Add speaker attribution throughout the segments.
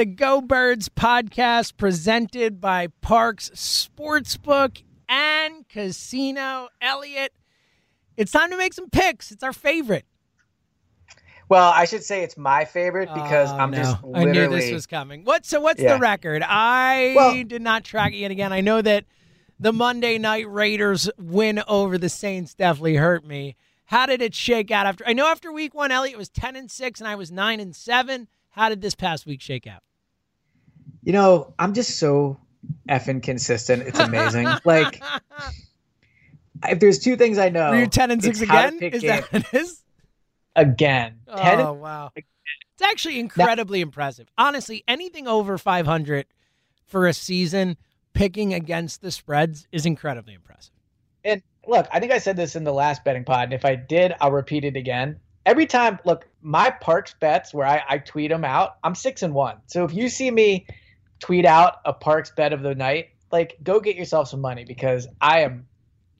Speaker 1: The Go Birds podcast presented by Parx Sportsbook and Casino. Elliot, it's time to make some picks. It's our favorite.
Speaker 2: Well, I should say it's my favorite oh, because
Speaker 1: Oh,
Speaker 2: I'm
Speaker 1: no.
Speaker 2: just
Speaker 1: I knew this was coming. What? So what's
Speaker 2: Yeah.
Speaker 1: the record? I
Speaker 2: Well-
Speaker 1: did not track it yet again. I know that the Monday night Raiders win over the Saints definitely hurt me. How did it shake out after? I know after week one, Elliot was ten and six, and I was nine and seven. How did this past week shake out?
Speaker 2: You know, I'm just so effing consistent. It's amazing. like, if there's two things I know,
Speaker 1: Were you ten and six
Speaker 2: it's how to
Speaker 1: again? Is
Speaker 2: games.
Speaker 1: that what it is?
Speaker 2: again? Ten.
Speaker 1: Oh wow, it's actually incredibly impressive. Honestly, anything over 500 for a season, picking against the spreads is incredibly impressive.
Speaker 2: And look, I think I said this in the last betting pod, and if I did, I'll repeat it again. Every time, look, my Parx bets where I, I tweet them out, I'm six and one. So if you see me tweet out a Parx bet of the night, like go get yourself some money because I am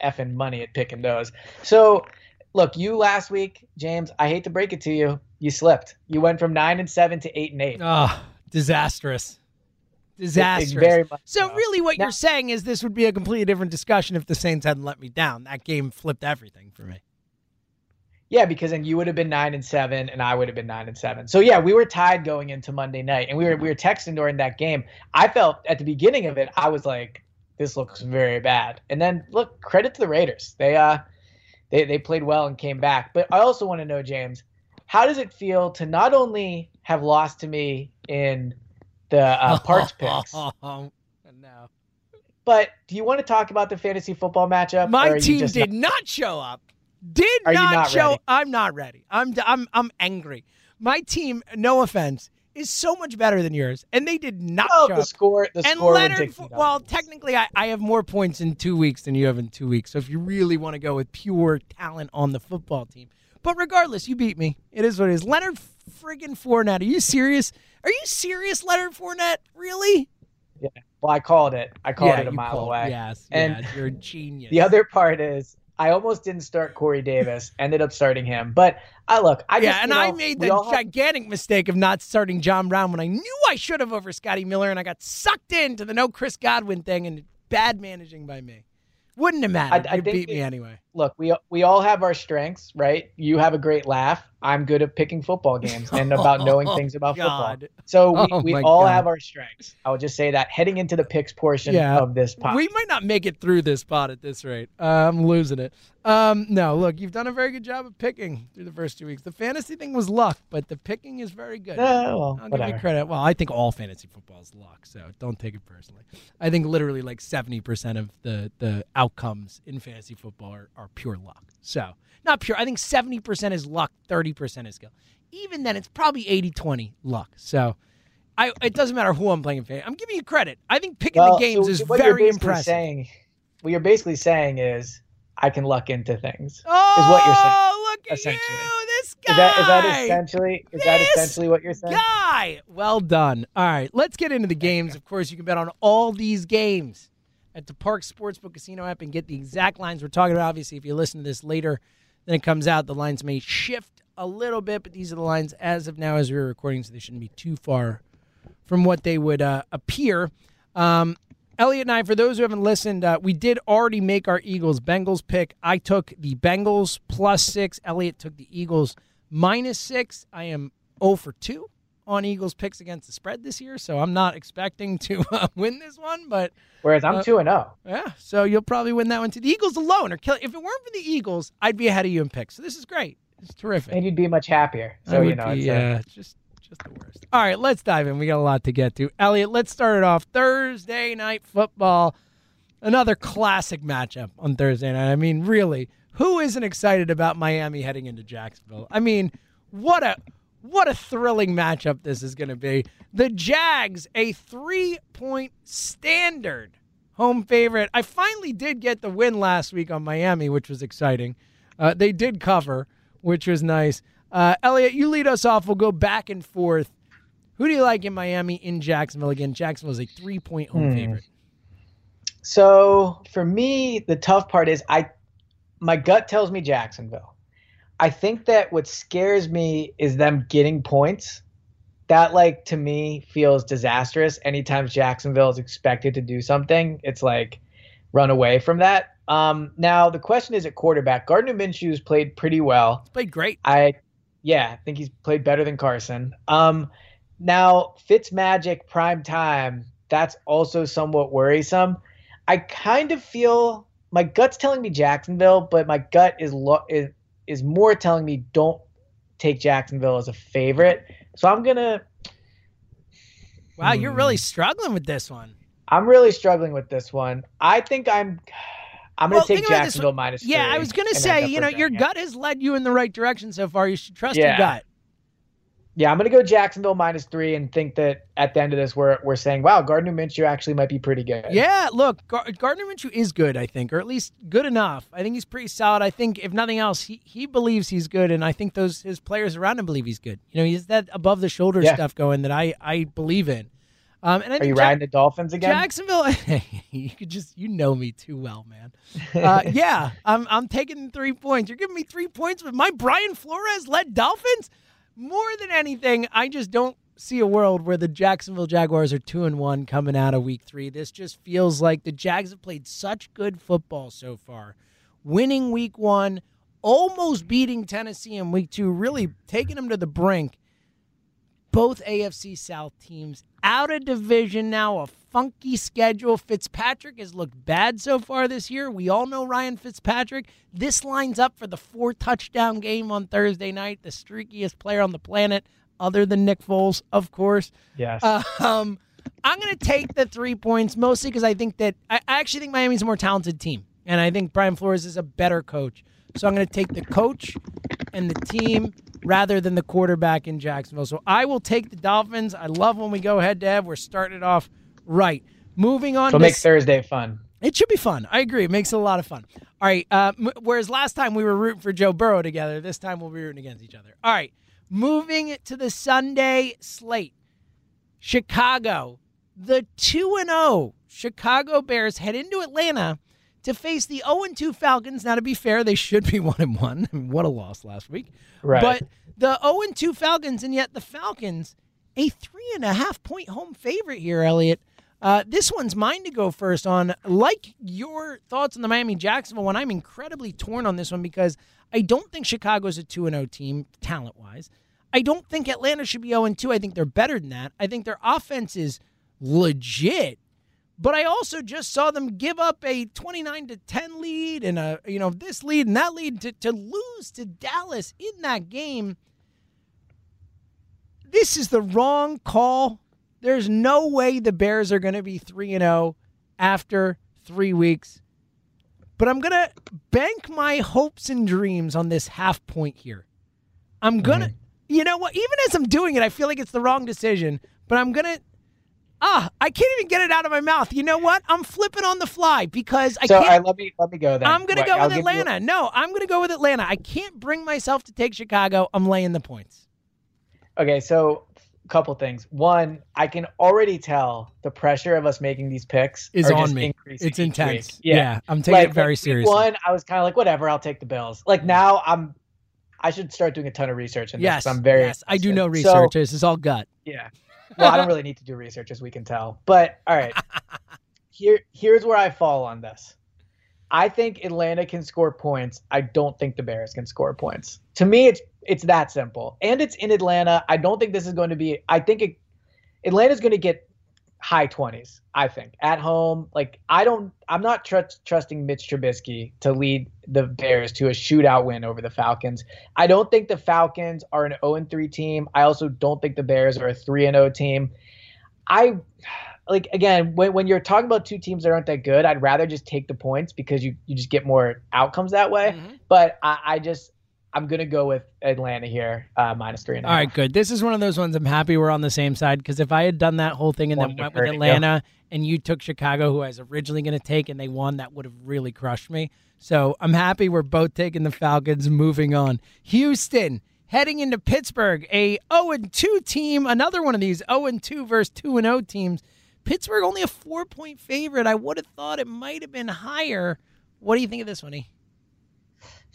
Speaker 2: effing money at picking those. So look, you last week, James, I hate to break it to you, you slipped. You went from nine and seven to eight and eight.
Speaker 1: Oh, disastrous. Disastrous.
Speaker 2: very much
Speaker 1: so
Speaker 2: so.
Speaker 1: really what
Speaker 2: Now-
Speaker 1: you're saying is this would be a completely different discussion if the Saints hadn't let me down. That game flipped everything for me.
Speaker 2: Yeah, because then you would have been nine and seven, and I would have been nine and seven. So yeah, we were tied going into Monday night, and we were we were texting during that game. I felt at the beginning of it, I was like, "This looks very bad." And then look, credit to the Raiders. They uh, they they played well and came back. But I also want to know, James, how does it feel to not only have lost to me in the uh, Parx picks,
Speaker 1: Oh, no.
Speaker 2: but do you want to talk about the fantasy football matchup?
Speaker 1: My team
Speaker 2: just
Speaker 1: did
Speaker 2: not-
Speaker 1: not show up. Did
Speaker 2: Are
Speaker 1: not,
Speaker 2: not
Speaker 1: show.
Speaker 2: ready?
Speaker 1: I'm not ready. I'm I'm I'm angry. My team, no offense, is so much better than yours, and they did not
Speaker 2: Oh,
Speaker 1: show
Speaker 2: the
Speaker 1: up.
Speaker 2: score. The
Speaker 1: and
Speaker 2: score
Speaker 1: Leonard, well, technically, I, I have more points in two weeks than you have in two weeks. So if you really want to go with pure talent on the football team, but regardless, you beat me. It is what it is. Leonard friggin' Fournette. Are you serious? Are you serious, Leonard Fournette? Really? Yeah.
Speaker 2: Well, I called it. I called
Speaker 1: yeah,
Speaker 2: it a mile
Speaker 1: called-
Speaker 2: away.
Speaker 1: Yes,
Speaker 2: And
Speaker 1: yes, you're a genius.
Speaker 2: The other part is I almost didn't start Corey Davis, ended up starting him. But I look, I
Speaker 1: yeah,
Speaker 2: just,
Speaker 1: and
Speaker 2: you know,
Speaker 1: I made the
Speaker 2: all have-
Speaker 1: gigantic mistake of not starting John Brown when I knew I should have over Scotty Miller, and I got sucked into the no Chris Godwin thing and bad managing by me. Wouldn't have mattered.
Speaker 2: I
Speaker 1: you
Speaker 2: think
Speaker 1: beat me
Speaker 2: it-
Speaker 1: anyway.
Speaker 2: Look, we we all have our strengths, right? You have a great laugh. I'm good at picking football games and about knowing things about
Speaker 1: God.
Speaker 2: football. So we,
Speaker 1: Oh,
Speaker 2: we all
Speaker 1: God.
Speaker 2: have our strengths. I will just say that heading into the picks portion
Speaker 1: Yeah.
Speaker 2: of this pod.
Speaker 1: We might not make it through this pod at this rate. Uh, I'm losing it. Um, no, look, you've done a very good job of picking through the first two weeks. The fantasy thing was luck, but the picking is very good.
Speaker 2: Oh, well,
Speaker 1: I'll give you credit. Well, I think all fantasy football is luck, so don't take it personally. I think literally like seventy percent of the the outcomes in fantasy football are, are pure luck. So not pure. I think seventy percent is luck, thirty percent is skill. even then, it's probably 80-20 luck. So, I it doesn't matter who I'm playing in. I'm giving you credit. I think picking
Speaker 2: Well,
Speaker 1: the games
Speaker 2: so
Speaker 1: is very impressive.
Speaker 2: Saying, what you're basically saying is, I can luck into things.
Speaker 1: oh, is
Speaker 2: what you're oh, saying,
Speaker 1: look at
Speaker 2: essentially.
Speaker 1: you, this guy.
Speaker 2: Is that is that essentially is that essentially what you're saying?
Speaker 1: guy. Well done. All right, let's get into the games. Of course, you can bet on all these games at the Park Sportsbook Casino app and get the exact lines we're talking about. Obviously, if you listen to this later than it comes out, the lines may shift a little bit, but these are the lines as of now as we're recording, so they shouldn't be too far from what they would uh, appear. Um, Elliot and I, for those who haven't listened, uh, we did already make our Eagles Bengals pick. I took the Bengals plus six. Elliot took the Eagles minus six. I am 0 for 2 on Eagles picks against the spread this year, so I'm not expecting to uh, win this one, but
Speaker 2: Whereas I'm
Speaker 1: Uh,
Speaker 2: two and oh. zero.
Speaker 1: yeah, so you'll probably win that one too. The Eagles alone are killing. If it weren't for the Eagles, I'd be ahead of you in picks. So this is great. It's terrific.
Speaker 2: and you'd be much happier. So you know,
Speaker 1: be, yeah, just just the worst. All right, let's dive in. We got a lot to get to. Elliot, let's start it off. Thursday night football, another classic matchup on Thursday night. I mean, really, who isn't excited about Miami heading into Jacksonville? I mean, what a what a thrilling matchup this is going to be. The Jags, a three point standard home favorite. I finally did get the win last week on Miami, which was exciting. Uh, they did cover, which was nice. Uh, Elliot, you lead us off. We'll go back and forth. Who do you like in Miami, in Jacksonville? Again, Jacksonville is a three point home
Speaker 2: Hmm.
Speaker 1: favorite.
Speaker 2: So for me, the tough part is I my gut tells me Jacksonville. I think that what scares me is them getting points. That like to me feels disastrous. Anytime Jacksonville is expected to do something, it's like run away from that. Um, now the question is at quarterback. Gardner Minshew's played pretty well.
Speaker 1: Played great.
Speaker 2: I, yeah, I think he's played better than Carson. Um, now Fitzmagic prime time. That's also somewhat worrisome. I kind of feel my gut's telling me Jacksonville, but my gut is lo- is is more telling me don't take Jacksonville as a favorite. So I'm gonna.
Speaker 1: Wow, you're really
Speaker 2: Hmm.
Speaker 1: struggling with this one.
Speaker 2: I'm really struggling with this one. I think I'm. I'm gonna
Speaker 1: Well,
Speaker 2: take Jacksonville minus.
Speaker 1: Yeah,
Speaker 2: three
Speaker 1: I was going to say, you know, your gut has led you in the right direction so far. You should trust your gut.
Speaker 2: Yeah, I'm gonna go Jacksonville minus three and think that at the end of this we're we're saying, wow, Gardner Minshew actually might be pretty good.
Speaker 1: Yeah, look, Gar- Gardner Minshew is good, I think, or at least good enough. I think he's pretty solid. I think, if nothing else, he, he believes he's good, and I think those his players around him believe he's good. You know, he's that above the shoulder
Speaker 2: Yeah.
Speaker 1: stuff going that I I believe in. Um, and I
Speaker 2: Are
Speaker 1: think
Speaker 2: you riding the Dolphins again?
Speaker 1: Jacksonville, you could just you know me too well, man. Uh, yeah, I'm I'm taking three points. You're giving me three points with my Brian Flores led Dolphins. More than anything, I just don't see a world where the Jacksonville Jaguars are two and one coming out of week three. This just feels like the Jags have played such good football so far, winning week one, almost beating Tennessee in week two, really taking them to the brink both AFC South teams out of division now, a funky schedule. Fitzpatrick has looked bad so far this year. We all know Ryan Fitzpatrick. This lines up for the four touchdown game on Thursday night, the streakiest player on the planet, other than Nick Foles, of course.
Speaker 2: Yes.
Speaker 1: Um, I'm going to take the three points mostly because I think that I I actually think Miami's a more talented team, and I think Brian Flores is a better coach. So I'm going to take the coach and the team rather than the quarterback in Jacksonville. So I will take the Dolphins. I love when we go head to head. We're starting it off right. Moving on
Speaker 2: so
Speaker 1: to
Speaker 2: make
Speaker 1: s-
Speaker 2: Thursday fun.
Speaker 1: it should be fun. I agree. It makes it a lot of fun. All right. Uh, m- whereas last time we were rooting for Joe Burrow together, this time we'll be rooting against each other. All right. Moving to the Sunday slate. Chicago, the 2 and 0 Chicago Bears head into Atlanta to face the 0 and 2 Falcons. Now, to be fair, they should be 1 and 1. What a loss last week.
Speaker 2: Right.
Speaker 1: But the 0 and 2 Falcons, and yet the Falcons, a three and a half point home favorite here, Elliot. Uh, this one's mine to go first on. Like your thoughts on the Miami Jacksonville one, I'm incredibly torn on this one because I don't think Chicago's a 2 0 team talent wise. I don't think Atlanta should be 0 2. I think they're better than that. I think their offense is legit. But I also just saw them give up a 29 to 10 lead and a you know this lead and that lead to, to lose to Dallas in that game. This is the wrong call. There's no way the Bears are going to be 3 and 0 after 3 weeks. But I'm going to bank my hopes and dreams on this half point here. I'm going to mm-hmm. You know what? Even as I'm doing it, I feel like it's the wrong decision, but I'm going to Ah, I can't even get it out of my mouth. You know what? I'm flipping on the fly because I
Speaker 2: so,
Speaker 1: can't.
Speaker 2: right, let me let me go then.
Speaker 1: I'm going to
Speaker 2: Wait,
Speaker 1: go
Speaker 2: I'll
Speaker 1: with Atlanta. No, I'm going to go with Atlanta. I can't bring myself to take Chicago. I'm laying the points.
Speaker 2: Okay, so a couple things. One, I can already tell the pressure of us making these picks
Speaker 1: Is on me. It's intense.
Speaker 2: week.
Speaker 1: Yeah, I'm taking
Speaker 2: like,
Speaker 1: it very seriously.
Speaker 2: One, I was kind of like, whatever, I'll take the Bills. Like now, I'm. I should start doing a ton of research in this.
Speaker 1: yes,
Speaker 2: I'm very.
Speaker 1: yes. I do
Speaker 2: interested.
Speaker 1: know
Speaker 2: So,
Speaker 1: research. this is all gut.
Speaker 2: yeah. Well, I don't really need to do research, as we can tell. But all right, here here's where I fall on this. I think Atlanta can score points. I don't think the Bears can score points. To me, it's it's that simple, and it's in Atlanta. I don't think this is going to be. I think it, Atlanta's going to get high twenties. I think at home. Like I don't. I'm not tr- trusting Mitch Trubisky to lead the Bears to a shootout win over the Falcons. I don't think the Falcons are an 0 3 team. I also don't think the Bears are a 3 0 team. I like again when, when you're talking about two teams that aren't that good, I'd rather just take the points because you, you just get more outcomes that way.
Speaker 1: Mm-hmm.
Speaker 2: But I, I just I'm gonna go with Atlanta here, uh, minus three and a
Speaker 1: All
Speaker 2: half.
Speaker 1: right, good. This is one of those ones I'm happy we're on the same side because if I had done that whole thing and then went with. Atlanta and you took Chicago, who I was originally going to take, and they won, that would have really crushed me. So I'm happy we're both taking the Falcons. Moving on, Houston heading into Pittsburgh, a 0 2 team, another one of these 0 2 versus 2 0 teams. Pittsburgh only a four point favorite. I would have thought it might have been higher. What do you think of this one, E?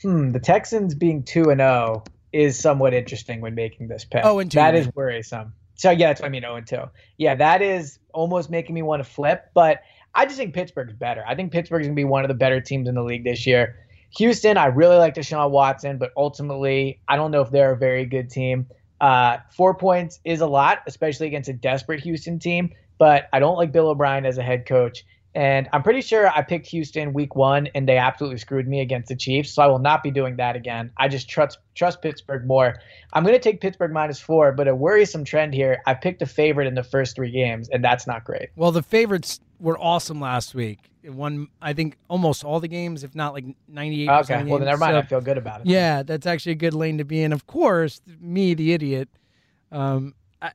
Speaker 2: Hmm, the Texans being two and zero is somewhat interesting when making this pick.
Speaker 1: Oh, and two,
Speaker 2: That is
Speaker 1: mean.
Speaker 2: worrisome. So yeah, that's what I mean. Zero and two. Yeah, that is almost making me want to flip. But I just think Pittsburgh's better. I think Pittsburgh's gonna be one of the better teams in the league this year. Houston, I really like Deshaun Watson, but ultimately, I don't know if they're a very good team. Uh, four points is a lot, especially against a desperate Houston team. But I don't like Bill O'Brien as a head coach. And I'm pretty sure I picked Houston week one and they absolutely screwed me against the Chiefs. So I will not be doing that again. I just trust trust Pittsburgh more. I'm going to take Pittsburgh minus four, but a worrisome trend here. I picked a favorite in the first three games, and that's not great.
Speaker 1: Well, the favorites were awesome last week. It won, I think, almost all the games, if not like 98%.
Speaker 2: Okay, well, then never mind.
Speaker 1: So-
Speaker 2: I feel good about it.
Speaker 1: Yeah, that's actually a good lane to be in. Of course, me, the idiot, um, I,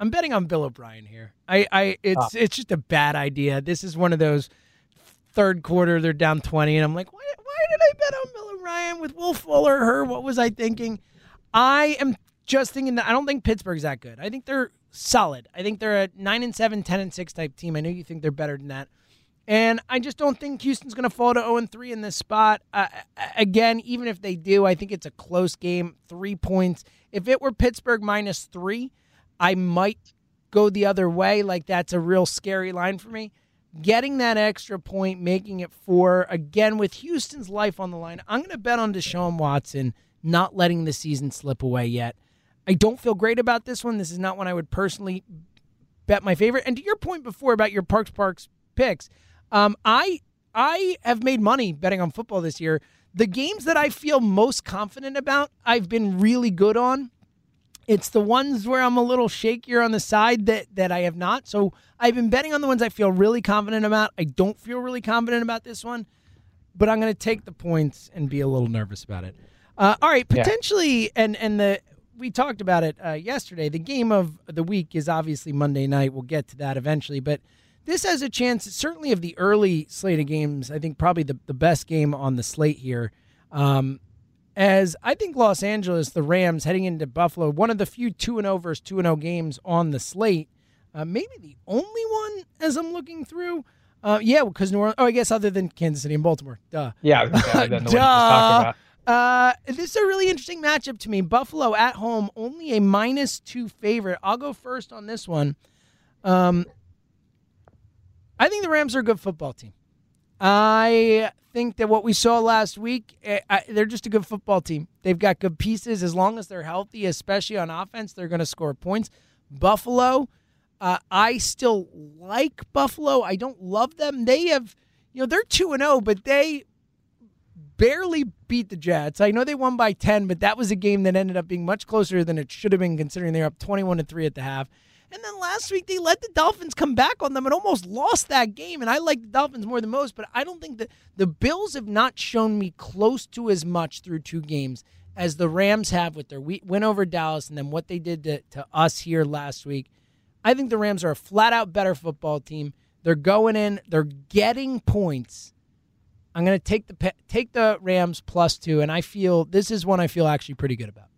Speaker 1: I'm betting on Bill O'Brien here. I, I, it's, it's just a bad idea. This is one of those third quarter they're down 20, and I'm like, why, why did I bet on Bill O'Brien with Will Fuller? Her, what was I thinking? I am just thinking that I don't think Pittsburgh's that good. I think they're solid. I think they're a nine and seven, 10 and six type team. I know you think they're better than that. And I just don't think Houston's going to fall to 0 and 3 in this spot. Uh, again, even if they do, I think it's a close game, three points. If it were Pittsburgh minus three, I might go the other way. Like that's a real scary line for me. Getting that extra point, making it four, again, with Houston's life on the line, I'm going to bet on Deshaun Watson not letting the season slip away yet. I don't feel great about this one. This is not one I would personally bet my favorite. And to your point before about your Parx Parx picks, um, I I have made money betting on football this year. The games that I feel most confident about, I've been really good on. It's the ones where I'm a little shakier on the side that that I have not. So I've been betting on the ones I feel really confident about. I don't feel really confident about this one, but I'm going to take the points and be a little nervous about it. Uh, all right,
Speaker 2: Yeah.
Speaker 1: potentially, and and the we talked about it uh, yesterday. The game of the week is obviously Monday night. We'll get to that eventually, but this has a chance, certainly of the early slate of games. I think probably the, the best game on the slate here. Um, as I think Los Angeles, the Rams heading into Buffalo, one of the few 2 0 versus 2 0 games on the slate. Uh, maybe the only one as I'm looking through. Uh, yeah, because New Orleans, oh, I guess other than Kansas City and Baltimore. Duh.
Speaker 2: Yeah, I was gonna say, I didn't know what you were
Speaker 1: Duh. Uh, this is a really interesting matchup to me. Buffalo at home, only a minus two favorite. I'll go first on this one. Um, I think the Rams are a good football team. I think that what we saw last week, eh, they're just a good football team. They've got good pieces. As long as they're healthy, especially on offense, they're going to score points. Buffalo, uh, I still like Buffalo. I don't love them. They have, you know, they're 2 and 0, but they barely beat the Jets. I know they won by 10, but that was a game that ended up being much closer than it should have been considering they were up 21 to 3 at the half. And then last week they let the Dolphins come back on them and almost lost that game. And I like the Dolphins more than most, but I don't think that the Bills have not shown me close to as much through two games as the Rams have with their win over Dallas and then what they did to, to us here last week, I think the Rams are a flat out better football team. They're going in, they're getting points. I'm going to take the take the Rams plus 2 and I feel this is one I feel actually pretty good about.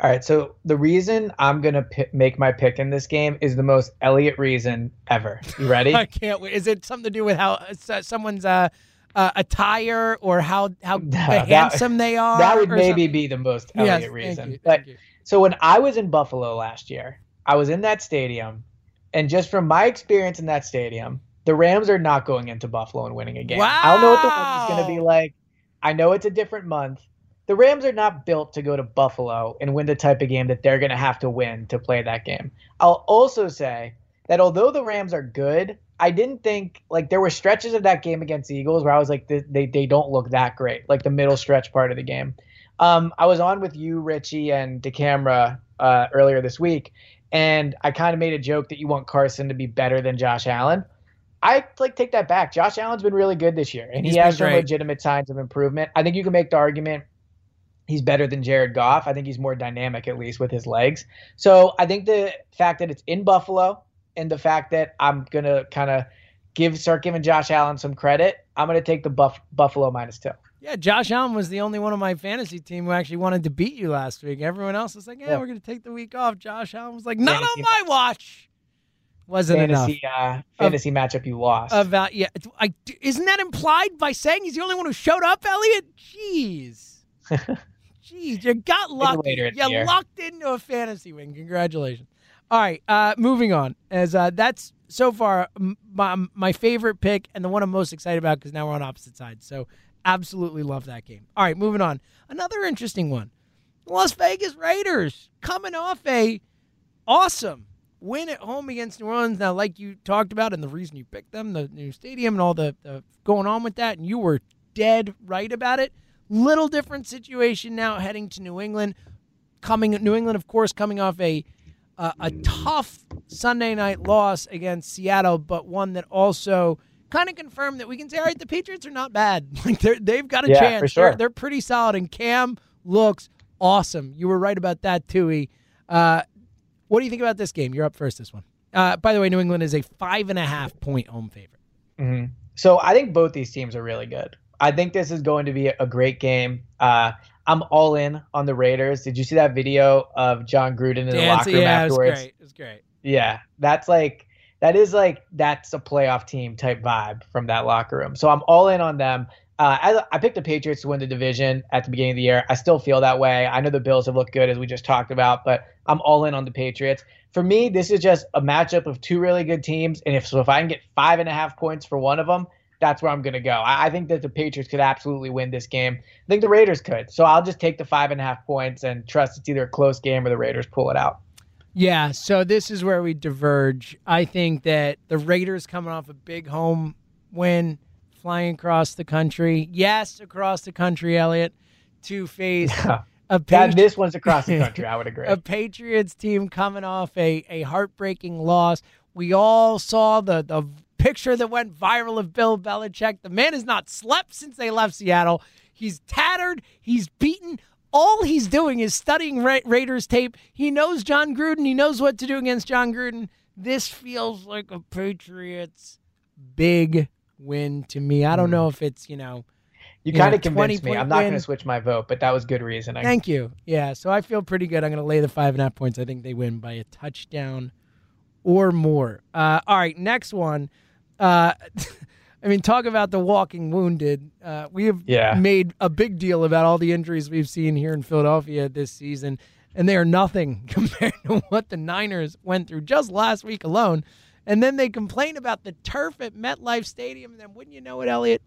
Speaker 2: All right, so the reason I'm gonna p- make my pick in this game is the most Elliot reason ever. You ready?
Speaker 1: I can't wait. Is it something to do with how uh, someone's uh, uh, attire or how how no, handsome
Speaker 2: that,
Speaker 1: they are?
Speaker 2: That would maybe something? be the most Elliot yes, reason. Thank you, but thank you. so when I was in Buffalo last year, I was in that stadium, and just from my experience in that stadium, the Rams are not going into Buffalo and winning a game.
Speaker 1: Wow.
Speaker 2: I don't know what the is going to be like. I know it's a different month. The Rams are not built to go to Buffalo and win the type of game that they're going to have to win to play that game. I'll also say that although the Rams are good, I didn't think like there were stretches of that game against the Eagles where I was like they they, they don't look that great, like the middle stretch part of the game. Um, I was on with you, Richie, and DeCamera uh, earlier this week, and I kind of made a joke that you want Carson to be better than Josh Allen. I like take that back. Josh Allen's been really good this year, and He's he has some legitimate signs of improvement. I think you can make the argument he's better than Jared Goff. I think he's more dynamic, at least with his legs. So I think the fact that it's in Buffalo and the fact that I'm gonna kind of give start giving Josh Allen some credit, I'm gonna take the Buff, Buffalo minus two.
Speaker 1: Yeah, Josh Allen was the only one on my fantasy team who actually wanted to beat you last week. Everyone else was like, "Yeah, yeah. we're gonna take the week off." Josh Allen was like, "Not fantasy. on my watch." Wasn't
Speaker 2: fantasy,
Speaker 1: enough.
Speaker 2: Uh, fantasy uh, matchup you lost.
Speaker 1: About yeah, I, isn't that implied by saying he's the only one who showed up, Elliot? Jeez. Jeez, you got lucky. You lucked into a fantasy win. Congratulations. All right, uh, moving on. As uh, that's so far my, my favorite pick and the one I'm most excited about because now we're on opposite sides. So absolutely love that game. All right, moving on. Another interesting one. Las Vegas Raiders coming off a awesome win at home against New Orleans. Now, like you talked about, and the reason you picked them, the new stadium and all the, the going on with that, and you were dead right about it. Little different situation now heading to New England. Coming New England, of course, coming off a uh, a tough Sunday night loss against Seattle, but one that also kind of confirmed that we can say, all right, the Patriots are not bad. Like they they've got a
Speaker 2: yeah,
Speaker 1: chance.
Speaker 2: Sure.
Speaker 1: They're, they're pretty solid, and Cam looks awesome. You were right about that, too. Uh, what do you think about this game? You're up first. This one. Uh, by the way, New England is a five and a half point home favorite.
Speaker 2: Mm-hmm. So I think both these teams are really good. I think this is going to be a great game. Uh, I'm all in on the Raiders. Did you see that video of Jon Gruden in the locker room
Speaker 1: yeah,
Speaker 2: afterwards?
Speaker 1: It was great. It was great.
Speaker 2: Yeah, that's like that is like that's a playoff team type vibe from that locker room. So I'm all in on them. Uh, I, I picked the Patriots to win the division at the beginning of the year. I still feel that way. I know the Bills have looked good as we just talked about, but I'm all in on the Patriots. For me, this is just a matchup of two really good teams, and if so, if I can get five and a half points for one of them, that's where I'm going to go. I, I, think that the Patriots could absolutely win this game. I think the Raiders could. So I'll just take the five and a half points and trust it's either a close game or the Raiders pull it out.
Speaker 1: Yeah, so this is where we diverge. I think that the Raiders coming off a big home win, flying across the country. Yes, across the country, Elliot, to face a
Speaker 2: Patri- this one's across the country. I would agree.
Speaker 1: a Patriots team coming off a, a heartbreaking loss. We all saw the the picture that went viral of Bill Belichick. The man has not slept since they left Seattle. He's tattered. He's beaten. All he's doing is studying Ra- Raiders tape. He knows Jon Gruden. He knows what to do against Jon Gruden. This feels like a Patriots big win to me. I don't hmm. know if it's, you know,
Speaker 2: you, you kind of convinced me. I'm not going to switch my vote, but that was good reasoning.
Speaker 1: Thank you. Yeah, so I feel pretty good. I'm going to lay the five and a half points. I think they win by a touchdown or more. Uh, all right, next one. Uh, I mean, talk about the walking wounded. Uh, we have
Speaker 2: yeah.
Speaker 1: made a big deal about all the injuries we've seen here in Philadelphia this season, and they are nothing compared to what the Niners went through just last week alone. And then they complain about the turf at MetLife Stadium, and then wouldn't you know it, Elliot?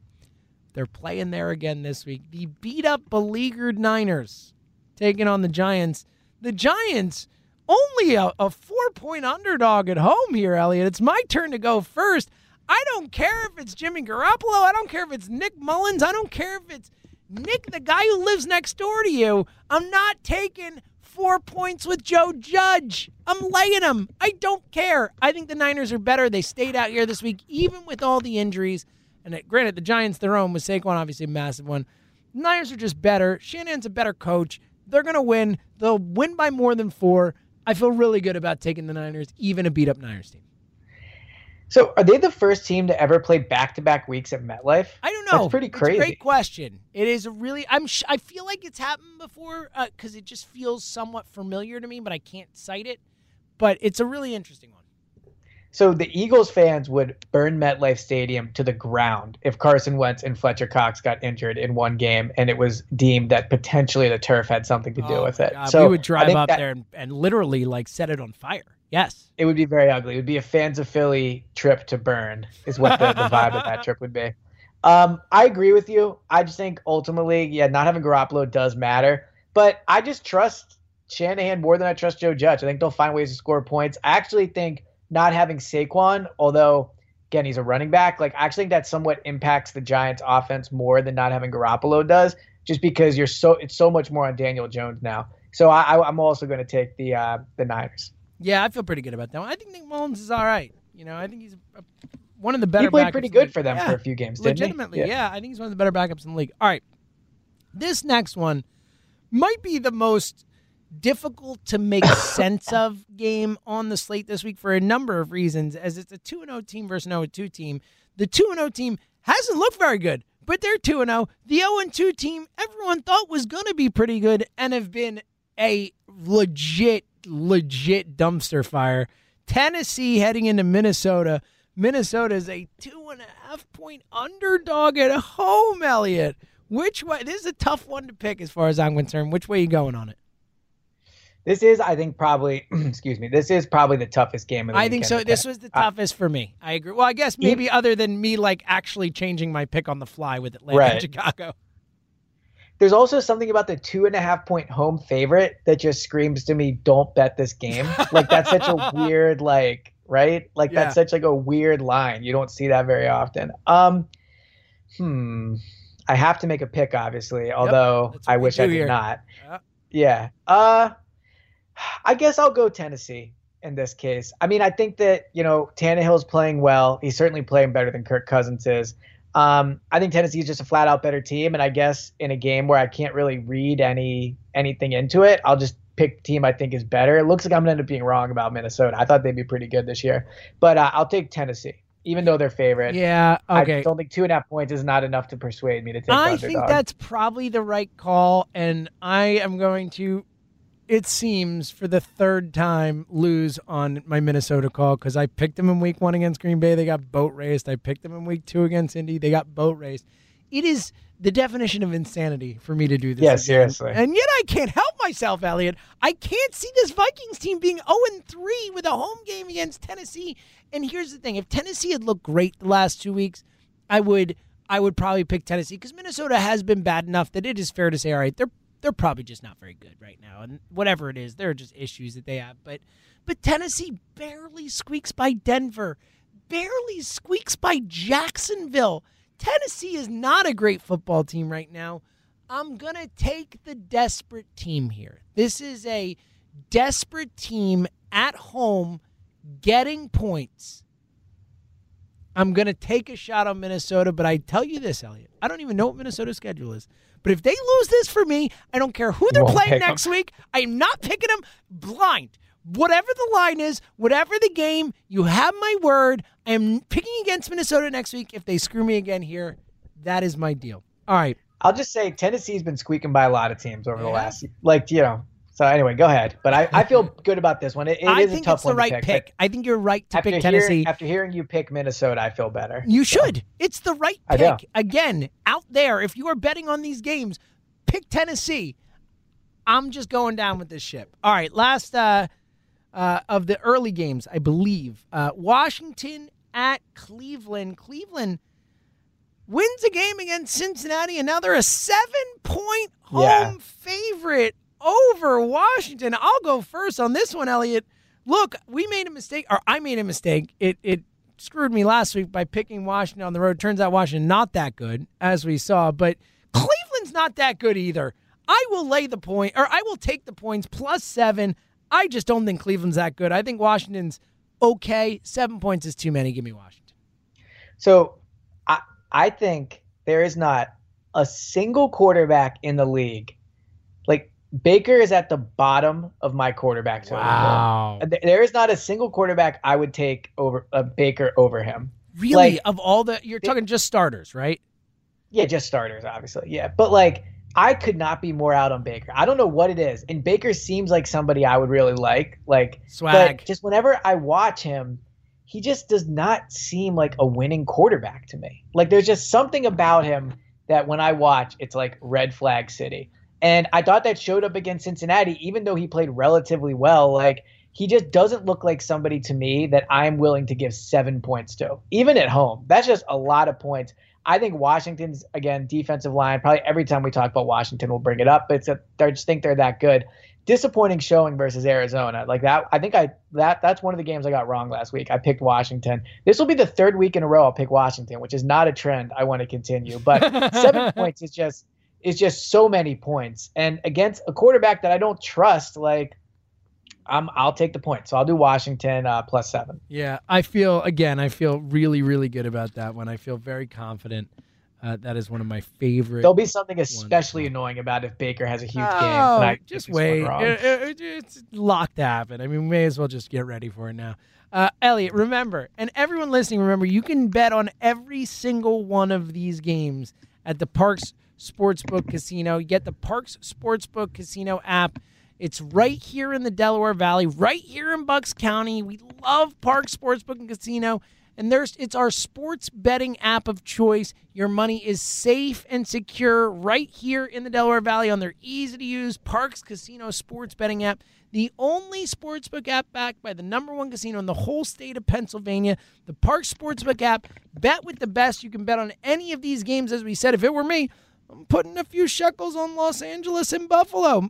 Speaker 1: They're playing there again this week. The beat up, beleaguered Niners taking on the Giants. The Giants only a, a four point underdog at home here, Elliot. It's my turn to go first. I don't care if it's Jimmy Garoppolo. I don't care if it's Nick Mullens. I don't care if it's Nick, the guy who lives next door to you. I'm not taking four points with Joe Judge. I'm laying them. I don't care. I think the Niners are better. They stayed out here this week, even with all the injuries. And it, granted, the Giants, their own, with Saquon, obviously a massive one. The Niners are just better. Shanahan's a better coach. They're going to win. They'll win by more than four. I feel really good about taking the Niners, even a beat up Niners team.
Speaker 2: So, are they the first team to ever play back to back weeks at MetLife?
Speaker 1: I don't know.
Speaker 2: That's pretty
Speaker 1: It's
Speaker 2: crazy.
Speaker 1: a great question. It is a really. I'm. Sh- I feel like it's happened before uh, because it just feels somewhat familiar to me, but I can't cite it. But it's a really interesting one.
Speaker 2: So the Eagles fans would burn MetLife Stadium to the ground if Carson Wentz and Fletcher Cox got injured in one game, and it was deemed that potentially the turf had something to do
Speaker 1: Oh,
Speaker 2: with it.
Speaker 1: God.
Speaker 2: So
Speaker 1: we would drive up
Speaker 2: that
Speaker 1: there and, and literally like set it on fire. Yes.
Speaker 2: It would be very ugly. It would be a fans of Philly trip to burn, is what the, the vibe of that trip would be. Um, I agree with you. I just think ultimately, yeah, not having Garoppolo does matter, but I just trust Shanahan more than I trust Joe Judge. I think they'll find ways to score points. I actually think not having Saquon, although again he's a running back, like I actually think that somewhat impacts the Giants' offense more than not having Garoppolo does, just because you're so it's so much more on Daniel Jones now. So I, I, I'm also going to take the uh, the Niners.
Speaker 1: Yeah, I feel pretty good about that one. I think Nick Mullens is all right. You know, I think he's one of the better.
Speaker 2: He played pretty good for them
Speaker 1: Yeah.
Speaker 2: for a few games, didn't
Speaker 1: Legitimately,
Speaker 2: he?
Speaker 1: yeah. I think he's one of the better backups in the league. All right. This next one might be the most difficult to make sense of game on the slate this week for a number of reasons, as it's a 2 0 team versus an 0 2 team. The 2 0 team hasn't looked very good, but they're 2 0. The 0 2 team, everyone thought was going to be pretty good and have been a legit, legit dumpster fire. Tennessee heading into Minnesota. Minnesota is a two and a half point underdog at home, Elliot. Which way? This is a tough one to pick as far as I'm concerned. Which way are you going on it?
Speaker 2: This is, I think, probably excuse me. This is probably the toughest game of the
Speaker 1: I think so. This was the
Speaker 2: I-
Speaker 1: toughest for me. I agree. Well, I guess maybe other than me like actually changing my pick on the fly with Atlanta and
Speaker 2: Right.
Speaker 1: Chicago.
Speaker 2: There's also something about the two and a half point home favorite that just screams to me, "Don't bet this game." like that's such a weird, like, right? Like
Speaker 1: Yeah.
Speaker 2: that's such like a weird line. You don't see that very often. Um, hmm. I have to make a pick, obviously. Although
Speaker 1: what
Speaker 2: I wish I did
Speaker 1: here.
Speaker 2: not.
Speaker 1: Yeah.
Speaker 2: Yeah. Uh, I guess I'll go Tennessee in this case. I mean, I think that you know Tannehill's playing well. He's certainly playing better than Kirk Cousins is. Um, I think Tennessee is just a flat out better team, and I guess in a game where I can't really read any anything into it, I'll just pick the team I think is better. It looks like I'm gonna end up being wrong about Minnesota. I thought they'd be pretty good this year, but uh, I'll take Tennessee, even though they're favorite.
Speaker 1: Yeah. Okay.
Speaker 2: I don't think two and a half points is not enough to persuade me to take.
Speaker 1: I
Speaker 2: underdog.
Speaker 1: think that's probably the right call, and I am going to. It seems for the third time lose on my Minnesota call because I picked them in week one against Green Bay. They got boat raced. I picked them in week two against Indy. They got boat raced. It is the definition of insanity for me to do this.
Speaker 2: Yeah,
Speaker 1: again.
Speaker 2: seriously.
Speaker 1: And yet I can't help myself, Elliot. I can't see this Vikings team being 0 3 with a home game against Tennessee. And here's the thing if Tennessee had looked great the last two weeks, I would I would probably pick Tennessee because Minnesota has been bad enough that it is fair to say, all right, they're they're probably just not very good right now, and whatever it is, there are just issues that they have. But but Tennessee barely squeaks by Denver, barely squeaks by Jacksonville. Tennessee is not a great football team right now. I'm gonna take the desperate team here. This is a desperate team at home getting points. I'm going to take a shot on Minnesota, but I tell you this, Elliot. I don't even know what Minnesota's schedule is. But if they lose this for me, I don't care who they're
Speaker 2: won't
Speaker 1: playing
Speaker 2: pick 'em.
Speaker 1: next week. I am not picking them blind. Whatever the line is, whatever the game, you have my word. I am picking against Minnesota next week. If they screw me again here, that is my deal. All right.
Speaker 2: I'll just say Tennessee's been squeaking by a lot of teams over the last, like you know. So anyway, go ahead. But I, I feel good about this one. It, it
Speaker 1: I
Speaker 2: is
Speaker 1: think
Speaker 2: a tough
Speaker 1: it's the
Speaker 2: one
Speaker 1: right
Speaker 2: pick.
Speaker 1: pick. I think you're right to pick
Speaker 2: hearing,
Speaker 1: Tennessee.
Speaker 2: after hearing you pick Minnesota, I feel better.
Speaker 1: You should. It's the right pick. Again, out there, if you are betting on these games, pick Tennessee. I'm just going down with this ship. All right, last uh, uh, of the early games, I believe. Uh, Washington at Cleveland. Cleveland wins a game against Cincinnati, and now they're a seven point home
Speaker 2: Yeah.
Speaker 1: favorite over Washington. I'll go first on this one, Elliot. Look, we made a mistake, or I made a mistake. It it screwed me last week by picking Washington on the road. Turns out Washington not that good, as we saw, but Cleveland's not that good either. I will lay the point, or I will take the points plus seven. I just don't think Cleveland's that good. I think Washington's okay. Seven points is too many. Give me Washington.
Speaker 2: So I I think there is not a single quarterback in the league. Baker is at the bottom of my quarterback total.
Speaker 1: Wow.
Speaker 2: There is not a single quarterback I would take over uh, Baker over him.
Speaker 1: Really?
Speaker 2: Like-
Speaker 1: of all the, you're talking just starters, right?
Speaker 2: Yeah, just starters, obviously. Yeah, but like I could not be more out on Baker. I don't know what it is, and Baker seems like somebody I would really like. Like,
Speaker 1: Swag.
Speaker 2: but just whenever I watch him, he just does not seem like a winning quarterback to me. Like, there's just something about him that when I watch, it's like red flag city. And I thought that showed up against Cincinnati, even though he played relatively well. Like, he just doesn't look like somebody to me that I'm willing to give seven points to, even at home. That's just a lot of points. I think Washington's again defensive line. Probably every time we talk about Washington, we'll bring it up. But it's a, I just think they're that good. Disappointing showing versus Arizona. Like that, I think I that that's one of the games I got wrong last week. I picked Washington. This will be the third week in a row I'll pick Washington, which is not a trend I want to continue. But seven points is just is just so many points, and against a quarterback that I don't trust, like. I'm, I'll take the point. So I'll do Washington uh, plus seven.
Speaker 1: Yeah, I feel again. I feel really, really good about that one. I feel very confident. Uh, that is one of my favorite.
Speaker 2: There'll be something especially annoying about if Baker has a huge game.
Speaker 1: Oh,
Speaker 2: and I
Speaker 1: just wait. It- it- it's locked to happen. I mean, we may as well just get ready for it now. Uh, Elliot, remember, and everyone listening, remember, you can bet on every single one of these games at the Parx Sportsbook Casino. You get the Parx Sportsbook Casino app. It's right here in the Delaware Valley, right here in Bucks County. We love Parx Sportsbook and Casino. And there's it's our sports betting app of choice. Your money is safe and secure right here in the Delaware Valley on their easy to use Parx Casino sports betting app. The only sportsbook app backed by the number one casino in the whole state of Pennsylvania. The Parx Sportsbook app. Bet with the best. You can bet on any of these games. As we said, if it were me, I'm putting a few shekels on Los Angeles and Buffalo.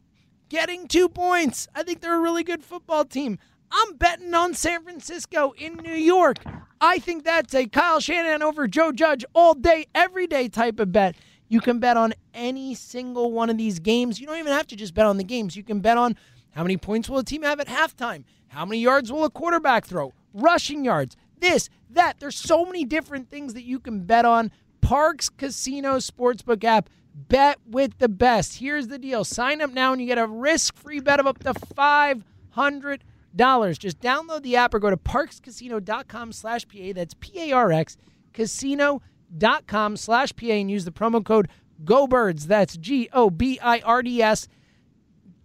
Speaker 1: Getting two points. I think they're a really good football team. I'm betting on San Francisco in New York. I think that's a Kyle Shanahan over Joe Judge all day, every day type of bet. You can bet on any single one of these games. You don't even have to just bet on the games. You can bet on how many points will a team have at halftime, how many yards will a quarterback throw, rushing yards, this, that. There's so many different things that you can bet on. Parx Casino Sportsbook app. Bet with the best. Here's the deal. Sign up now and you get a risk-free bet of up to 500 dollars. Just download the app or go to parxcasino.com slash PA. That's P-A-R-X casino.com slash PA and use the promo code GOBIRDS. That's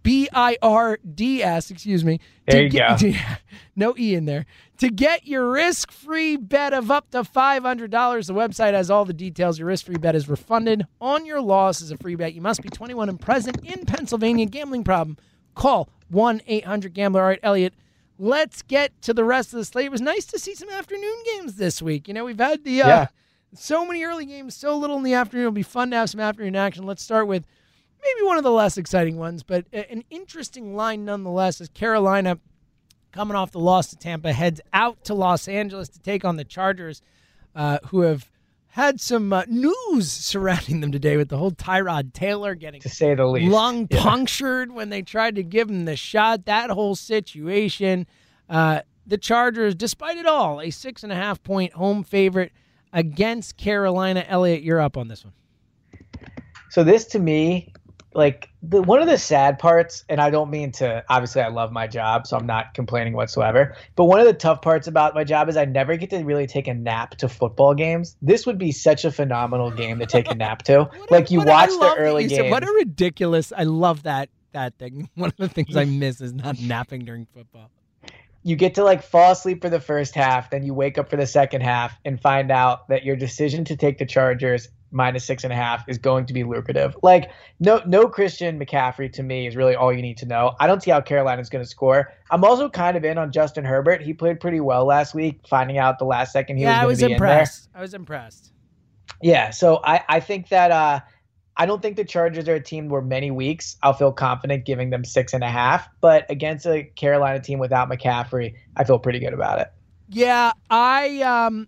Speaker 1: G-O-B-I-R-D-S B-I-R-D-S, excuse me.
Speaker 2: There you
Speaker 1: get-
Speaker 2: go.
Speaker 1: no E in there. To get your risk-free bet of up to $500, the website has all the details. Your risk-free bet is refunded on your loss as a free bet. You must be 21 and present in Pennsylvania. Gambling problem? Call 1-800-GAMBLER. All right, Elliot, let's get to the rest of the slate. It was nice to see some afternoon games this week. You know, we've had the uh,
Speaker 2: Yeah.
Speaker 1: so many early games, so little in the afternoon. It'll be fun to have some afternoon action. Let's start with maybe one of the less exciting ones, but an interesting line nonetheless as Carolina, coming off the loss to Tampa, heads out to Los Angeles to take on the Chargers, uh, who have had some uh, news surrounding them today with the whole Tyrod Taylor getting
Speaker 2: to say the least.
Speaker 1: lung
Speaker 2: Yeah.
Speaker 1: punctured when they tried to give him the shot. That whole situation. Uh, the Chargers, despite it all, a six and a half point home favorite against Carolina. Elliot, you're up on this one.
Speaker 2: So this to me, like the one of the sad parts, and I don't mean to. Obviously, I love my job, so I'm not complaining whatsoever. But one of the tough parts about my job is I never get to really take a nap to football games. This would be such a phenomenal game to take a nap to. Like you
Speaker 1: what a- I
Speaker 2: watch the early
Speaker 1: you
Speaker 2: games.
Speaker 1: What a ridiculous! I love that that thing. One of the things I miss is not napping during football.
Speaker 2: you get to like fall asleep for the first half, then you wake up for the second half and find out that your decision to take the Chargers minus six and a half is going to be lucrative. Like no no Christian McCaffrey to me is really all you need to know. I don't see how Carolina's going to score. I'm also kind of in on Justin Herbert. He played pretty well last week, finding out the last second he
Speaker 1: yeah, I
Speaker 2: was going to be
Speaker 1: impressed. I was impressed.
Speaker 2: in there. Yeah, so I I think that uh I don't think the Chargers are a team where many weeks I'll feel confident giving them six and a half, but against a Carolina team without McCaffrey, I feel pretty good about it.
Speaker 1: Yeah, I um,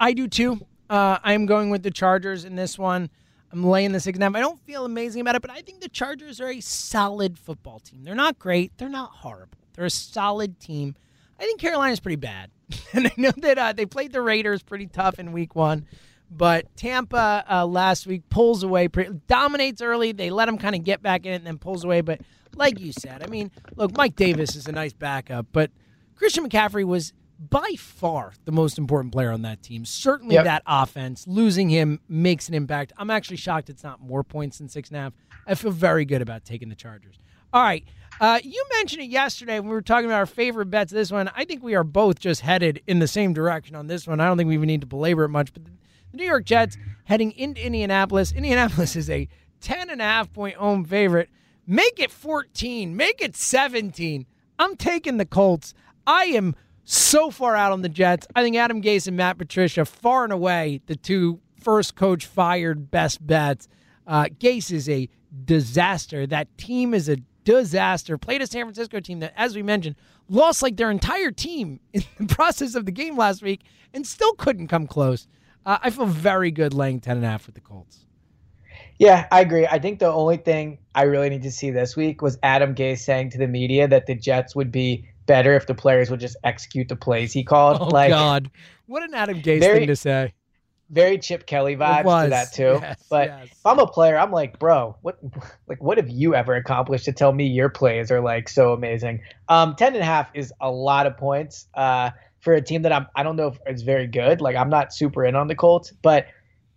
Speaker 1: I do too. Uh, I'm going with the Chargers in this one. I'm laying the six and a half. I don't feel amazing about it, but I think the Chargers are a solid football team. They're not great. They're not horrible. They're a solid team. I think Carolina's pretty bad, and I know that uh, they played the Raiders pretty tough in Week One, But Tampa uh, last week pulls away, pretty, dominates early. They let them kind of get back in it and then pulls away. But like you said, I mean, look, Mike Davis is a nice backup, but Christian McCaffrey was by far the most important player on that team. Certainly yep. that offense. Losing him makes an impact. I'm actually shocked it's not more points than six and a half. I feel very good about taking the Chargers. All right. Uh, you mentioned it yesterday when we were talking about our favorite bets. This one, I think we are both just headed in the same direction on this one. I don't think we even need to belabor it much. But the, New York Jets heading into Indianapolis. Indianapolis is a 10 and a half point home favorite. Make it 14. Make it 17. I'm taking the Colts. I am so far out on the Jets. I think Adam Gase and Matt Patricia, far and away, the two first coach fired best bets. Uh, Gase is a disaster. That team is a disaster. Played a San Francisco team that, as we mentioned, lost like their entire team in the process of the game last week and still couldn't come close. Uh, I feel very good laying 10.5 with the Colts.
Speaker 2: Yeah, I agree. I think the only thing I really need to see this week was Adam Gase saying to the media that the Jets would be better if the players would just execute the plays he called.
Speaker 1: Oh
Speaker 2: like,
Speaker 1: God, what an Adam Gase very, thing to say.
Speaker 2: Very Chip Kelly vibes to that too. Yes, but yes. if I'm a player, I'm like, bro, what like what have you ever accomplished to tell me your plays are like so amazing? Um, ten and a half is a lot of points uh, for a team that I'm I don't know if it's very good. Like I'm not super in on the Colts, but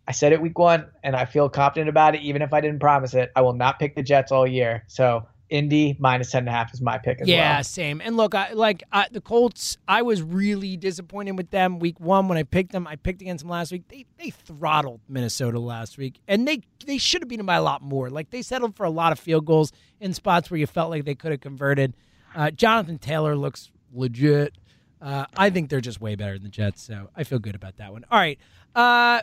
Speaker 2: I said it week one, and I feel confident about it, even if I didn't promise it. I will not pick the Jets all year. So Indy minus ten and a half is my pick as well.
Speaker 1: yeah,
Speaker 2: well.
Speaker 1: same. And look, I like I, the Colts. I was really disappointed with them week one when I picked them. I picked against them last week. They they throttled Minnesota last week, and they they should have beaten by a lot more. Like they settled for a lot of field goals in spots where you felt like they could have converted. Uh, Jonathan Taylor looks legit. Uh, I think they're just way better than the Jets, so I feel good about that one. All right. Uh,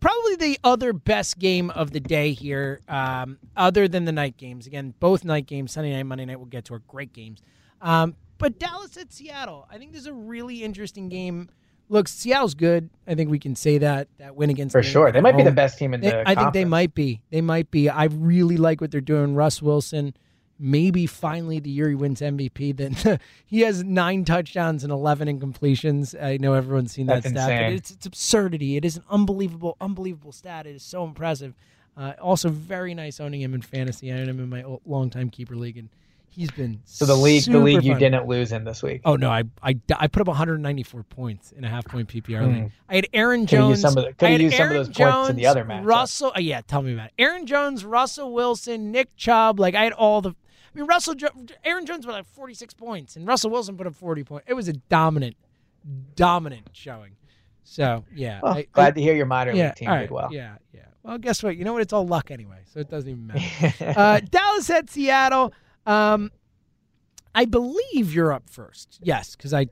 Speaker 1: probably the other best game of the day here, um, other than the night games. Again, both night games, Sunday night, Monday night, we'll get to are great games. Um, but Dallas at Seattle, I think this is a really interesting game. Look, Seattle's good. I think we can say that that win against
Speaker 2: for sure. They might home. be the best team in the.
Speaker 1: They, I think they might be. They might be. I really like what they're doing. Russ Wilson maybe finally the year he wins MVP. Then he has nine touchdowns and 11 incompletions. I know everyone's seen that
Speaker 2: That's
Speaker 1: stat, but it's, it's absurdity. It is an unbelievable, unbelievable stat. It is so impressive. Uh, also, very nice owning him in fantasy. I own him in my longtime keeper league, and he's been
Speaker 2: so the league. The league
Speaker 1: fun.
Speaker 2: you didn't lose in this week.
Speaker 1: Oh no, I I, I put up 194 points in a half point PPR mm. league. I had Aaron Jones.
Speaker 2: Could have used some of those
Speaker 1: Jones,
Speaker 2: points in the other match.
Speaker 1: Russell, uh, yeah, tell me about it. Aaron Jones, Russell Wilson, Nick Chubb. Like I had all the I mean, Russell, Aaron Jones put up 46 points, and Russell Wilson put up 40 points. It was a dominant, dominant showing. So yeah,
Speaker 2: well, I, glad I, to hear your minor
Speaker 1: yeah,
Speaker 2: league team
Speaker 1: right,
Speaker 2: did well.
Speaker 1: Yeah, yeah. Well, guess what? You know what? It's all luck anyway, so it doesn't even matter. uh, Dallas at Seattle. Um, I believe you're up first. Yes, because I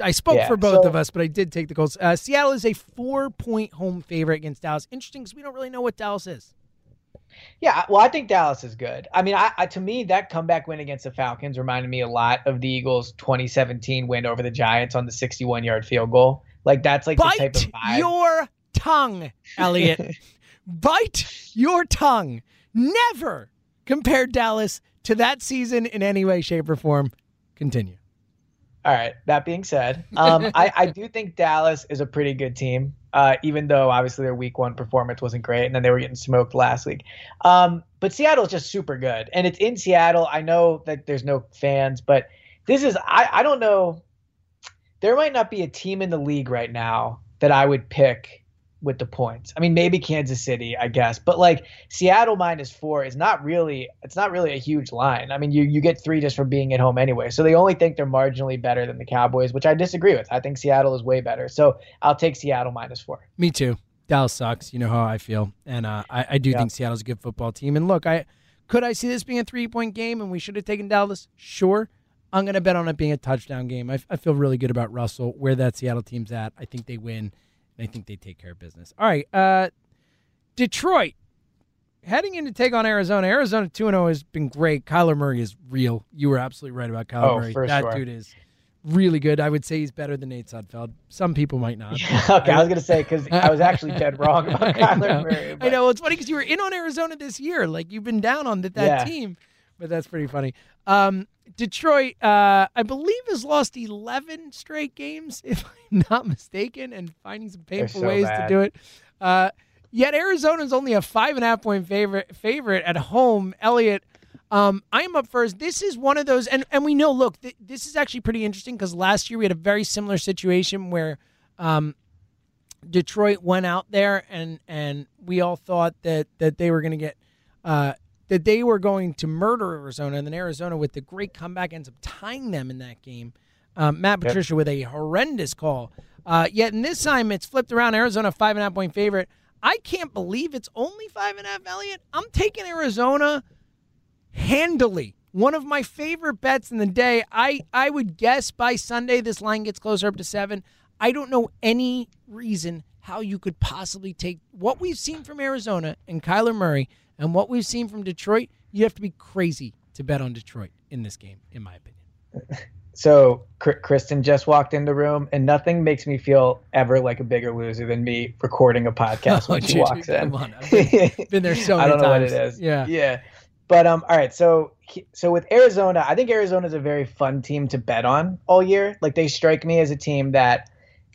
Speaker 1: I spoke yeah, for both so, of us, but I did take the Colts. Uh, Seattle is a four point home favorite against Dallas. Interesting because we don't really know what Dallas is.
Speaker 2: Yeah, well, I think Dallas is good. I mean, I, I, to me that comeback win against the Falcons reminded me a lot of the Eagles' 2017 win over the Giants on the 61-yard field goal. Like that's like
Speaker 1: Bite
Speaker 2: the type of vibe.
Speaker 1: your tongue, Elliot. Bite your tongue. Never compare Dallas to that season in any way, shape, or form. Continue.
Speaker 2: All right. That being said, um, I, I do think Dallas is a pretty good team uh, even though obviously their week one performance wasn't great and then they were getting smoked last week. Um, but Seattle's just super good. And it's in Seattle. I know that there's no fans, but this is, I, I don't know. There might not be a team in the league right now that I would pick with the points. I mean, maybe Kansas City, I guess, but like Seattle minus four is not really it's not really a huge line. I mean, you you get three just from being at home anyway. So they only think they're marginally better than the Cowboys, which I disagree with. I think Seattle is way better. So I'll take Seattle minus four.
Speaker 1: Me too. Dallas sucks. You know how I feel, and uh, I, I do yeah. think Seattle's a good football team. And look, I could I see this being a three point game, and we should have taken Dallas. Sure. I'm going to bet on it being a touchdown game. I, I feel really good about Russell, where that Seattle team's at. I think they win. I think they take care of business. All right, uh, Detroit heading in to take on Arizona. Arizona two and zero oh has been great. Kyler Murray is real. You were absolutely right about Kyler
Speaker 2: oh,
Speaker 1: Murray. That
Speaker 2: sure.
Speaker 1: dude is really good. I would say he's better than Nate Sudfeld. Some people might not.
Speaker 2: okay, I, was gonna say because I was actually dead wrong about Kyler
Speaker 1: I
Speaker 2: Murray.
Speaker 1: But. I know it's funny because you were in on Arizona this year. Like you've been down on that, that
Speaker 2: yeah.
Speaker 1: team. But that's pretty funny. Um, Detroit, uh, I believe, has lost 11 straight games, if I'm not mistaken, and finding some painful
Speaker 2: so
Speaker 1: ways
Speaker 2: bad.
Speaker 1: to do it. Uh, yet Arizona is only a five and a half point favorite favorite at home. Elliot, um, I am up first. This is one of those, and, and we know, look, th- this is actually pretty interesting because last year we had a very similar situation where um, Detroit went out there and and we all thought that that they were going to get uh, that they were going to murder Arizona, and then Arizona with the great comeback ends up tying them in that game. Um, Matt Patricia with a horrendous call. Uh, yet in this time, it's flipped around. Arizona five and a half point favorite. I can't believe it's only five and a half. Elliot, I'm taking Arizona handily. One of my favorite bets in the day. I I would guess by Sunday this line gets closer up to seven. I don't know any reason how you could possibly take what we've seen from Arizona and Kyler Murray and what we've seen from Detroit. You have to be crazy to bet on Detroit in this game, in my opinion.
Speaker 2: So Kristen just walked in the room, and nothing makes me feel ever like a bigger loser than me recording a podcast when
Speaker 1: Oh,
Speaker 2: she walks in.
Speaker 1: come on. I've been- Been there so
Speaker 2: I don't know
Speaker 1: times.
Speaker 2: what it is.
Speaker 1: Yeah.
Speaker 2: yeah. But um, all right. So so with Arizona, I think Arizona is a very fun team to bet on all year. Like they strike me as a team that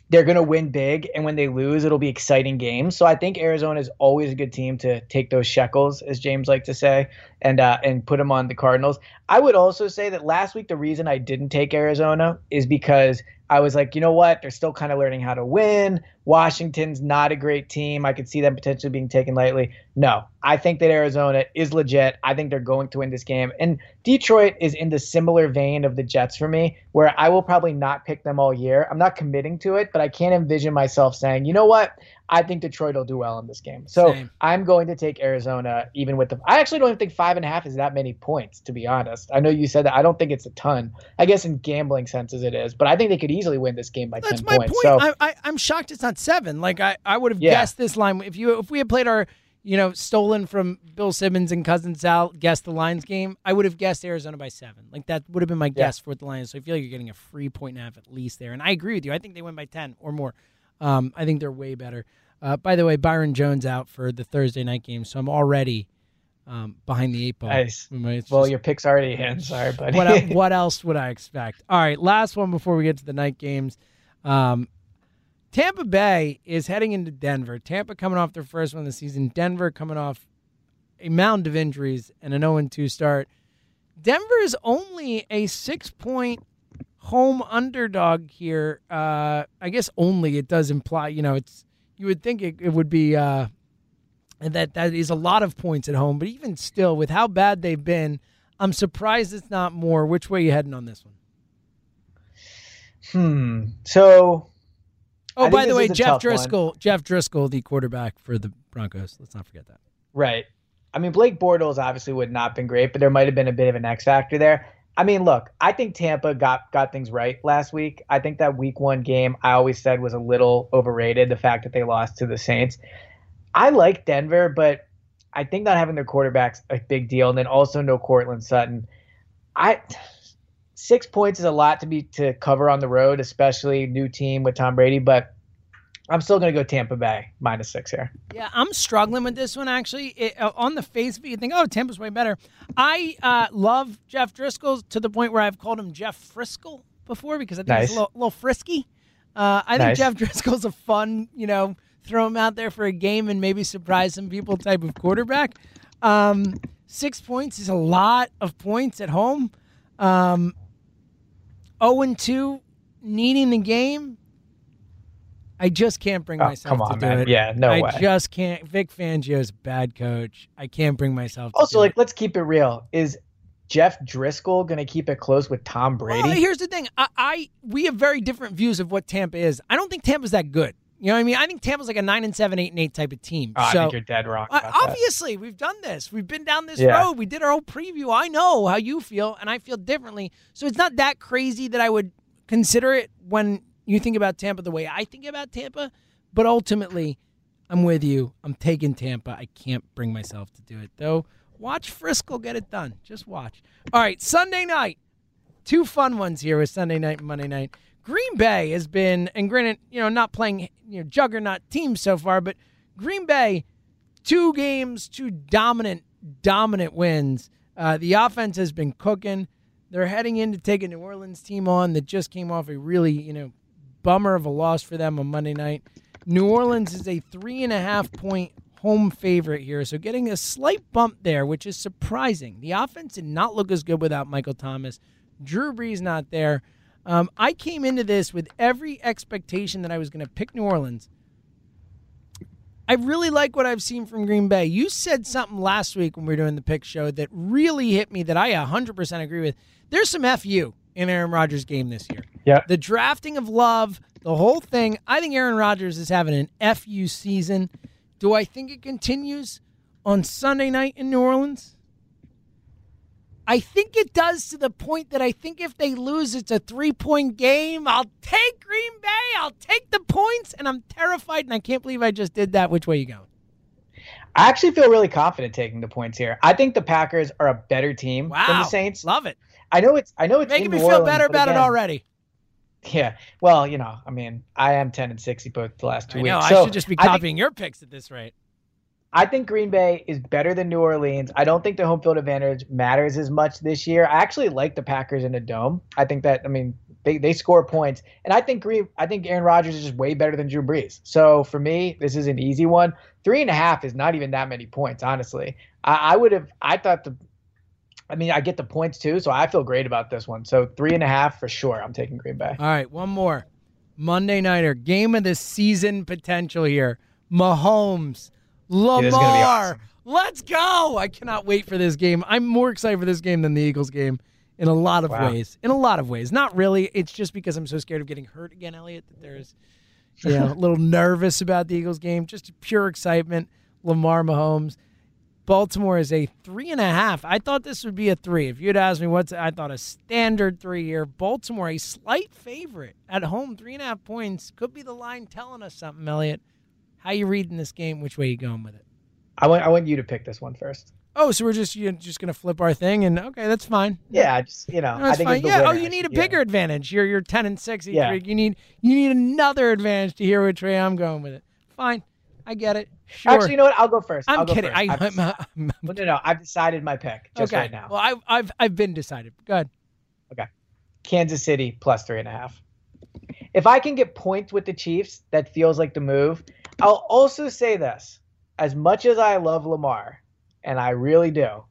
Speaker 2: they're going to win big, and when they lose, it'll be exciting games. So I think Arizona is always a good team to take those shekels, as James like to say, and uh, and put them on the Cardinals. I would also say that last week the reason I didn't take Arizona is because I was like, you know what, they're still kind of learning how to win. Washington's not a great team. I could see them potentially being taken lightly. No, I think that Arizona is legit. I think they're going to win this game. And Detroit is in the similar vein of the Jets for me, where I will probably not pick them all year. I'm not committing to it, but I can't envision myself saying, you know what, I think Detroit will do well in this game. So
Speaker 1: Same.
Speaker 2: I'm going to take Arizona, even with the. I actually don't even think five and a half is that many points, to be honest. I know you said that. I don't think it's a ton. I guess in gambling senses it is, but I think they could easily win this game by
Speaker 1: That's
Speaker 2: 10
Speaker 1: my
Speaker 2: points.
Speaker 1: point.
Speaker 2: So
Speaker 1: I, I, I'm shocked it's not seven. Like I, I would have
Speaker 2: Yeah.
Speaker 1: guessed this line if you if we had played our you know stolen from Bill Simmons and cousin Sal guessed the lines game. I would have guessed Arizona by seven. Like that would have been my guess for the line is. So I feel like you're getting a free point and a half at least there. And I agree with you. I think they win by ten or more. Um, I think they're way better. Uh, by the way, Byron Jones out for the Thursday night game, so I'm already um, behind the eight ball.
Speaker 2: Nice. Well, your pick's already in. Sorry, buddy.
Speaker 1: what, what else would I expect? All right, last one before we get to the night games. Um, Tampa Bay is heading into Denver. Tampa coming off their first one of the season. Denver coming off a mound of injuries and an 0 2 start. Denver is only a six point home underdog here. Uh, I guess only it does imply, you know, it's you would think it, it would be uh, that that is a lot of points at home, but even still, with how bad they've been, I'm surprised it's not more. Which way are you heading on this one?
Speaker 2: hmm. So
Speaker 1: Oh, by the way, Jeff
Speaker 2: tough one.
Speaker 1: Driskel, Jeff Driskel, the quarterback for the Broncos. Let's not forget that.
Speaker 2: Right. I mean, Blake Bortles obviously would not have been great, but there might have been a bit of an X factor there. I mean, look, I think Tampa got got things right last week. I think that week one game I always said was a little overrated. The fact that they lost to the Saints. I like Denver, but I think not having their quarterbacks a big deal, and then also no Courtland Sutton. I six points is a lot to be to cover on the road, especially new team with Tom Brady. But I'm still going to go Tampa Bay minus six here.
Speaker 1: Yeah, I'm struggling with this one actually. It, uh, on the face of it, you think, oh, Tampa's way better. I uh, love Jeff Driskel to the point where I've called him Jeff Friskel before because I think he's a little, little frisky. Uh, I think
Speaker 2: Nice.
Speaker 1: Jeff Driskel's a fun, you know, throw him out there for a game and maybe surprise some people type of quarterback. Um, six points is a lot of points at home. Um, 0 and 2, needing the game. I just can't bring
Speaker 2: Oh,
Speaker 1: myself
Speaker 2: come
Speaker 1: to do
Speaker 2: man.
Speaker 1: it.
Speaker 2: Yeah, no
Speaker 1: I
Speaker 2: way.
Speaker 1: I just can't. Vic Fangio's bad coach. I can't bring myself to
Speaker 2: Also,
Speaker 1: do
Speaker 2: like,
Speaker 1: it.
Speaker 2: let's keep it real. Is Jeff Driskel going to keep it close with Tom Brady?
Speaker 1: Well, here's the thing. I, I we have very different views of what Tampa is. I don't think Tampa's that good. You know what I mean? I think Tampa's like a nine and seven, eight and eight type of team.
Speaker 2: Oh, I think you're dead wrong.
Speaker 1: Uh,
Speaker 2: About that.
Speaker 1: obviously, we've done this. We've been down this
Speaker 2: Yeah.
Speaker 1: road. We did our whole preview. I know how you feel, and I feel differently. So it's not that crazy that I would consider it when you think about Tampa the way I think about Tampa. But ultimately, I'm with you. I'm taking Tampa. I can't bring myself to do it, though. Watch Frisco get it done. Just watch. All right, Sunday night. Two fun ones here with Sunday night and Monday night. Green Bay has been, and granted, you know, not playing you know juggernaut teams so far, but Green Bay, two games, two dominant, dominant wins. Uh, the offense has been cooking. They're heading in to take a New Orleans team on that just came off a really, you know, bummer of a loss for them on Monday night. New Orleans is a three and a half point home favorite here, so getting a slight bump there, which is surprising. The offense did not look as good without Michael Thomas. Drew Brees not there. Um, I came into this with every expectation that I was going to pick New Orleans. I really like what I've seen from Green Bay. You said something last week when we were doing the pick show that really hit me that I 100% agree with. There's some FU in Aaron Rodgers' game this year.
Speaker 2: Yeah.
Speaker 1: The drafting of Love, the whole thing. I think Aaron Rodgers is having an FU season. Do I think it continues on Sunday night in New Orleans? I think it does to the point that I think if they lose, it's a three point game. I'll take Green Bay. I'll take the points, and I'm terrified, and I can't believe I just did that. Which way you going?
Speaker 2: I actually feel really confident taking the points here. I think the Packers are a better team
Speaker 1: wow.
Speaker 2: than the Saints.
Speaker 1: Love it.
Speaker 2: I know it's. I know it's
Speaker 1: making me
Speaker 2: New
Speaker 1: feel
Speaker 2: Orleans,
Speaker 1: better about
Speaker 2: again,
Speaker 1: it already.
Speaker 2: Yeah. Well, you know, I mean, I am ten and sixty both the last two
Speaker 1: I
Speaker 2: weeks.
Speaker 1: know.
Speaker 2: So
Speaker 1: I should just be
Speaker 2: I think-
Speaker 1: copying your picks at this rate.
Speaker 2: I think Green Bay is better than New Orleans. I don't think the home field advantage matters as much this year. I actually like the Packers in a dome. I think that I mean they, they score points, and I think Green I think Aaron Rodgers is just way better than Drew Brees. So for me, this is an easy one. Three and a half is not even that many points, honestly. I, I would have I thought the I mean I get the points too, so I feel great about this one. So three and a half for sure. I'm taking Green Bay.
Speaker 1: All right, one more. Monday nighter game of the season potential here. Mahomes, Lamar.
Speaker 2: this is gonna be awesome.
Speaker 1: Let's go! I cannot wait for this game. I'm more excited for this game than the Eagles game in a lot of
Speaker 2: Wow.
Speaker 1: ways. In a lot of ways, not really. It's just because I'm so scared of getting hurt again, Elliot. That there's, you know, a little nervous about the Eagles game. Just pure excitement. Lamar Mahomes. Baltimore is a three and a half. I thought this would be a three. If you'd asked me what's, I thought a standard three here. Baltimore, a slight favorite at home, three and a half points. Could be the line telling us something, Elliot. How you reading this game? Which way you going with it?
Speaker 2: I want I want you to pick this one first.
Speaker 1: Oh, so we're just you're just gonna flip our thing, and okay, that's fine.
Speaker 2: Yeah, just you know,
Speaker 1: No,
Speaker 2: I think
Speaker 1: fine. Yeah. Oh, you need a
Speaker 2: Yeah.
Speaker 1: bigger advantage. You're you're ten and six.
Speaker 2: Yeah.
Speaker 1: You need you need another advantage to hear which way I'm going with it. Fine, I get it. Sure.
Speaker 2: Actually, you know what? I'll go 1st
Speaker 1: I'm
Speaker 2: I'll go
Speaker 1: kidding.
Speaker 2: First.
Speaker 1: I,
Speaker 2: I've
Speaker 1: I'm,
Speaker 2: dec-
Speaker 1: I'm,
Speaker 2: Well, no, no, I've decided my pick just
Speaker 1: okay.
Speaker 2: right now.
Speaker 1: Well, I've I've I've been decided. Go ahead. Okay.
Speaker 2: Kansas City plus three and a half. If I can get points with the Chiefs, that feels like the move. I'll also say this: as much as I love Lamar, and I really do,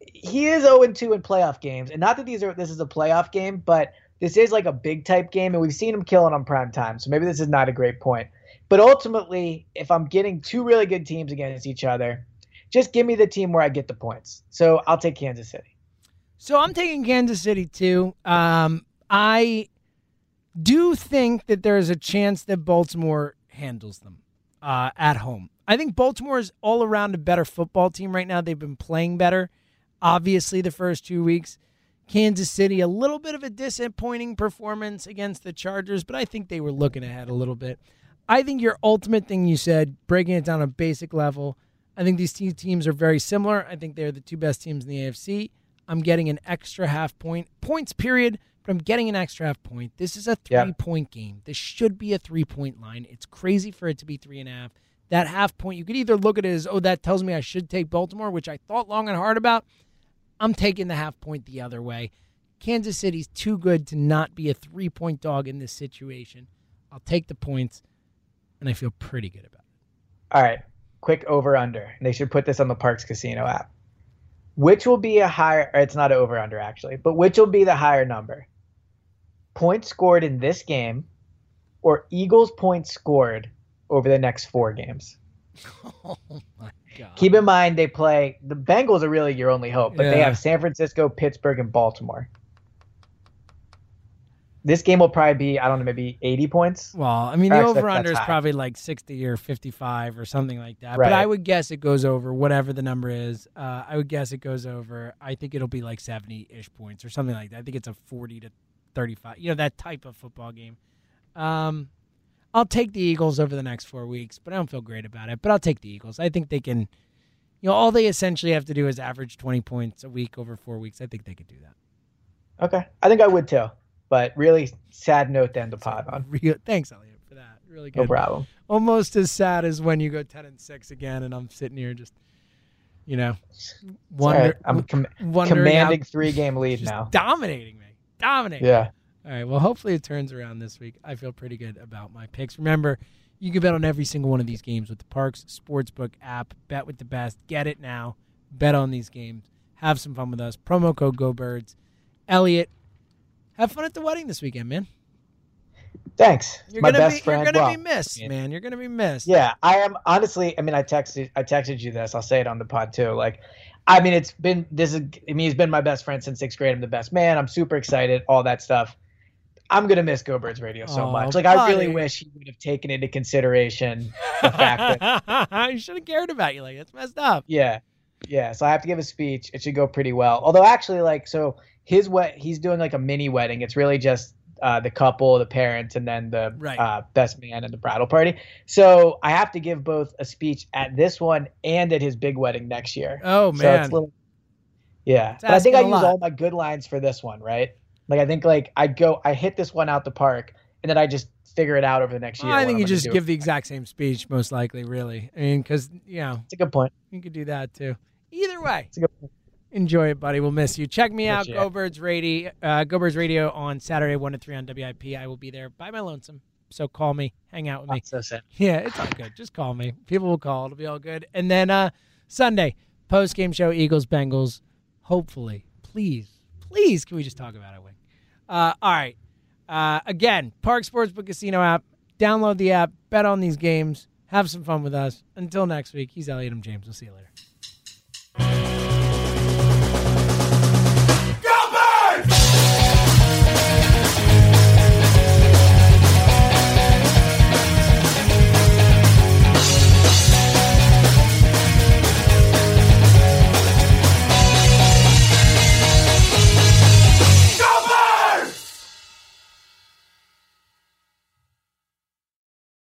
Speaker 2: he is 0 2 in playoff games. And not that these are this is a playoff game, but this is like a big type game, and we've seen him killing on prime time. So maybe this is not a great point. But ultimately, if I'm getting two really good teams against each other, just give me the team where I get the points. So I'll take Kansas City.
Speaker 1: So I'm taking Kansas City too. Um, I do think that there is a chance that Baltimore handles them uh, at home. I think Baltimore is all around a better football team right now. They've been playing better, obviously, the first two weeks. Kansas City, a little bit of a disappointing performance against the Chargers, but I think they were looking ahead a little bit. I think your ultimate thing you said, breaking it down on a basic level, I think these two teams are very similar. I think they're the two best teams in the AFC. I'm getting an extra half point, points period, but I'm getting an extra half point. This is a three
Speaker 2: Yeah.
Speaker 1: point game. This should be a three point line. It's crazy for it to be three and a half. That half point, you could either look at it as, oh, that tells me I should take Baltimore, which I thought long and hard about. I'm taking the half point the other way. Kansas City's too good to not be a three point dog in this situation. I'll take the points, and I feel pretty good about it.
Speaker 2: All right, quick over under. And they should put this on the Parx Casino app. Which will be a higher? Or it's not an over under actually, but which will be the higher number? Points scored in this game, or Eagles points scored over the next four games.
Speaker 1: Oh my god!
Speaker 2: Keep in mind they play the Bengals are really your only hope, but they have San Francisco, Pittsburgh, and Baltimore. This game will probably be I don't know maybe 80 points.
Speaker 1: Well, I mean, the over under is
Speaker 2: high.
Speaker 1: probably like 60 or 55 or something like that. But I would guess it goes over whatever the number is. Uh, I would guess it goes over. I think it'll be like 70 ish points or something like that. I think it's a 40 to 35, you know, that type of football game. Um, I'll take the Eagles over the next four weeks, but I don't feel great about it. But I'll take the Eagles. I think they can, you know, all they essentially have to do is average 20 points a week over four weeks. I think they could do that.
Speaker 2: Okay, I think I would too. But really sad note then to end the pod on.
Speaker 1: Real, thanks, Elliot, for that. Really good.
Speaker 2: No problem.
Speaker 1: almost as sad as when you go 10 and 6 again and I'm sitting here just You know,
Speaker 2: All right,
Speaker 1: wonder,
Speaker 2: I'm com- commanding three game lead now.
Speaker 1: dominating me, dominating.
Speaker 2: Yeah.
Speaker 1: All right. Well, hopefully it turns around this week. I feel pretty good about my picks. Remember, you can bet on every single one of these games with the Parx Sportsbook app. Bet with the best. Get it now. Bet on these games. Have some fun with us. Promo code GoBirds. Elliot, have fun at the wedding this weekend, man.
Speaker 2: Thanks.
Speaker 1: You're
Speaker 2: My
Speaker 1: gonna
Speaker 2: best
Speaker 1: be
Speaker 2: friend.
Speaker 1: you're gonna
Speaker 2: well,
Speaker 1: be missed,
Speaker 2: yeah.
Speaker 1: man. You're gonna be missed.
Speaker 2: Yeah, I am honestly. I mean, I texted I texted you this. I'll say it on the pod too. Like, I mean, it's been this is. I mean, he's been my best friend since sixth grade. I'm the best man. I'm super excited. All that stuff. I'm gonna miss Go Birds Radio so
Speaker 1: Aw,
Speaker 2: much. Like, I really wish he would have taken into consideration the fact that
Speaker 1: you should have cared about you. Like that's messed up.
Speaker 2: Yeah, yeah. So I have to give a speech. It should go pretty well. Although actually, like, so his wet, he's doing like a mini wedding. It's really just uh, the couple, the parents, and then the
Speaker 1: Right.
Speaker 2: uh, best man and the bridal party. So I have to give both a speech at this one and at his big wedding next year.
Speaker 1: Oh
Speaker 2: So
Speaker 1: man.
Speaker 2: it's a little, yeah.
Speaker 1: It's
Speaker 2: I think I use
Speaker 1: lot.
Speaker 2: all my good lines for this one, right? Like I think like I go, I hit this one out the park, and then I just figure it out over the next year.
Speaker 1: I think
Speaker 2: I'm
Speaker 1: you just give the exact same speech, most likely. Really, I mean, because you know
Speaker 2: It's a good point.
Speaker 1: you could do that too. Either way,
Speaker 2: It's a good point.
Speaker 1: Enjoy it, buddy. We'll miss you. Check me out, Go. Birds Radio, uh, Go Birds Radio on Saturday, one to three on WIP. I will be there by my lonesome. So call me, hang out with me.
Speaker 2: So sad.
Speaker 1: Yeah, it's all good. Just call me. People will call. It'll be all good. And then uh Sunday, post game show, Eagles, Bengals. Hopefully, please, please, can we just talk about it, Wing? Uh, all right. Uh, again, Parx Sportsbook Casino app. Download the app. Bet on these games. Have some fun with us. Until next week, he's Elliot M. James. We'll see you later.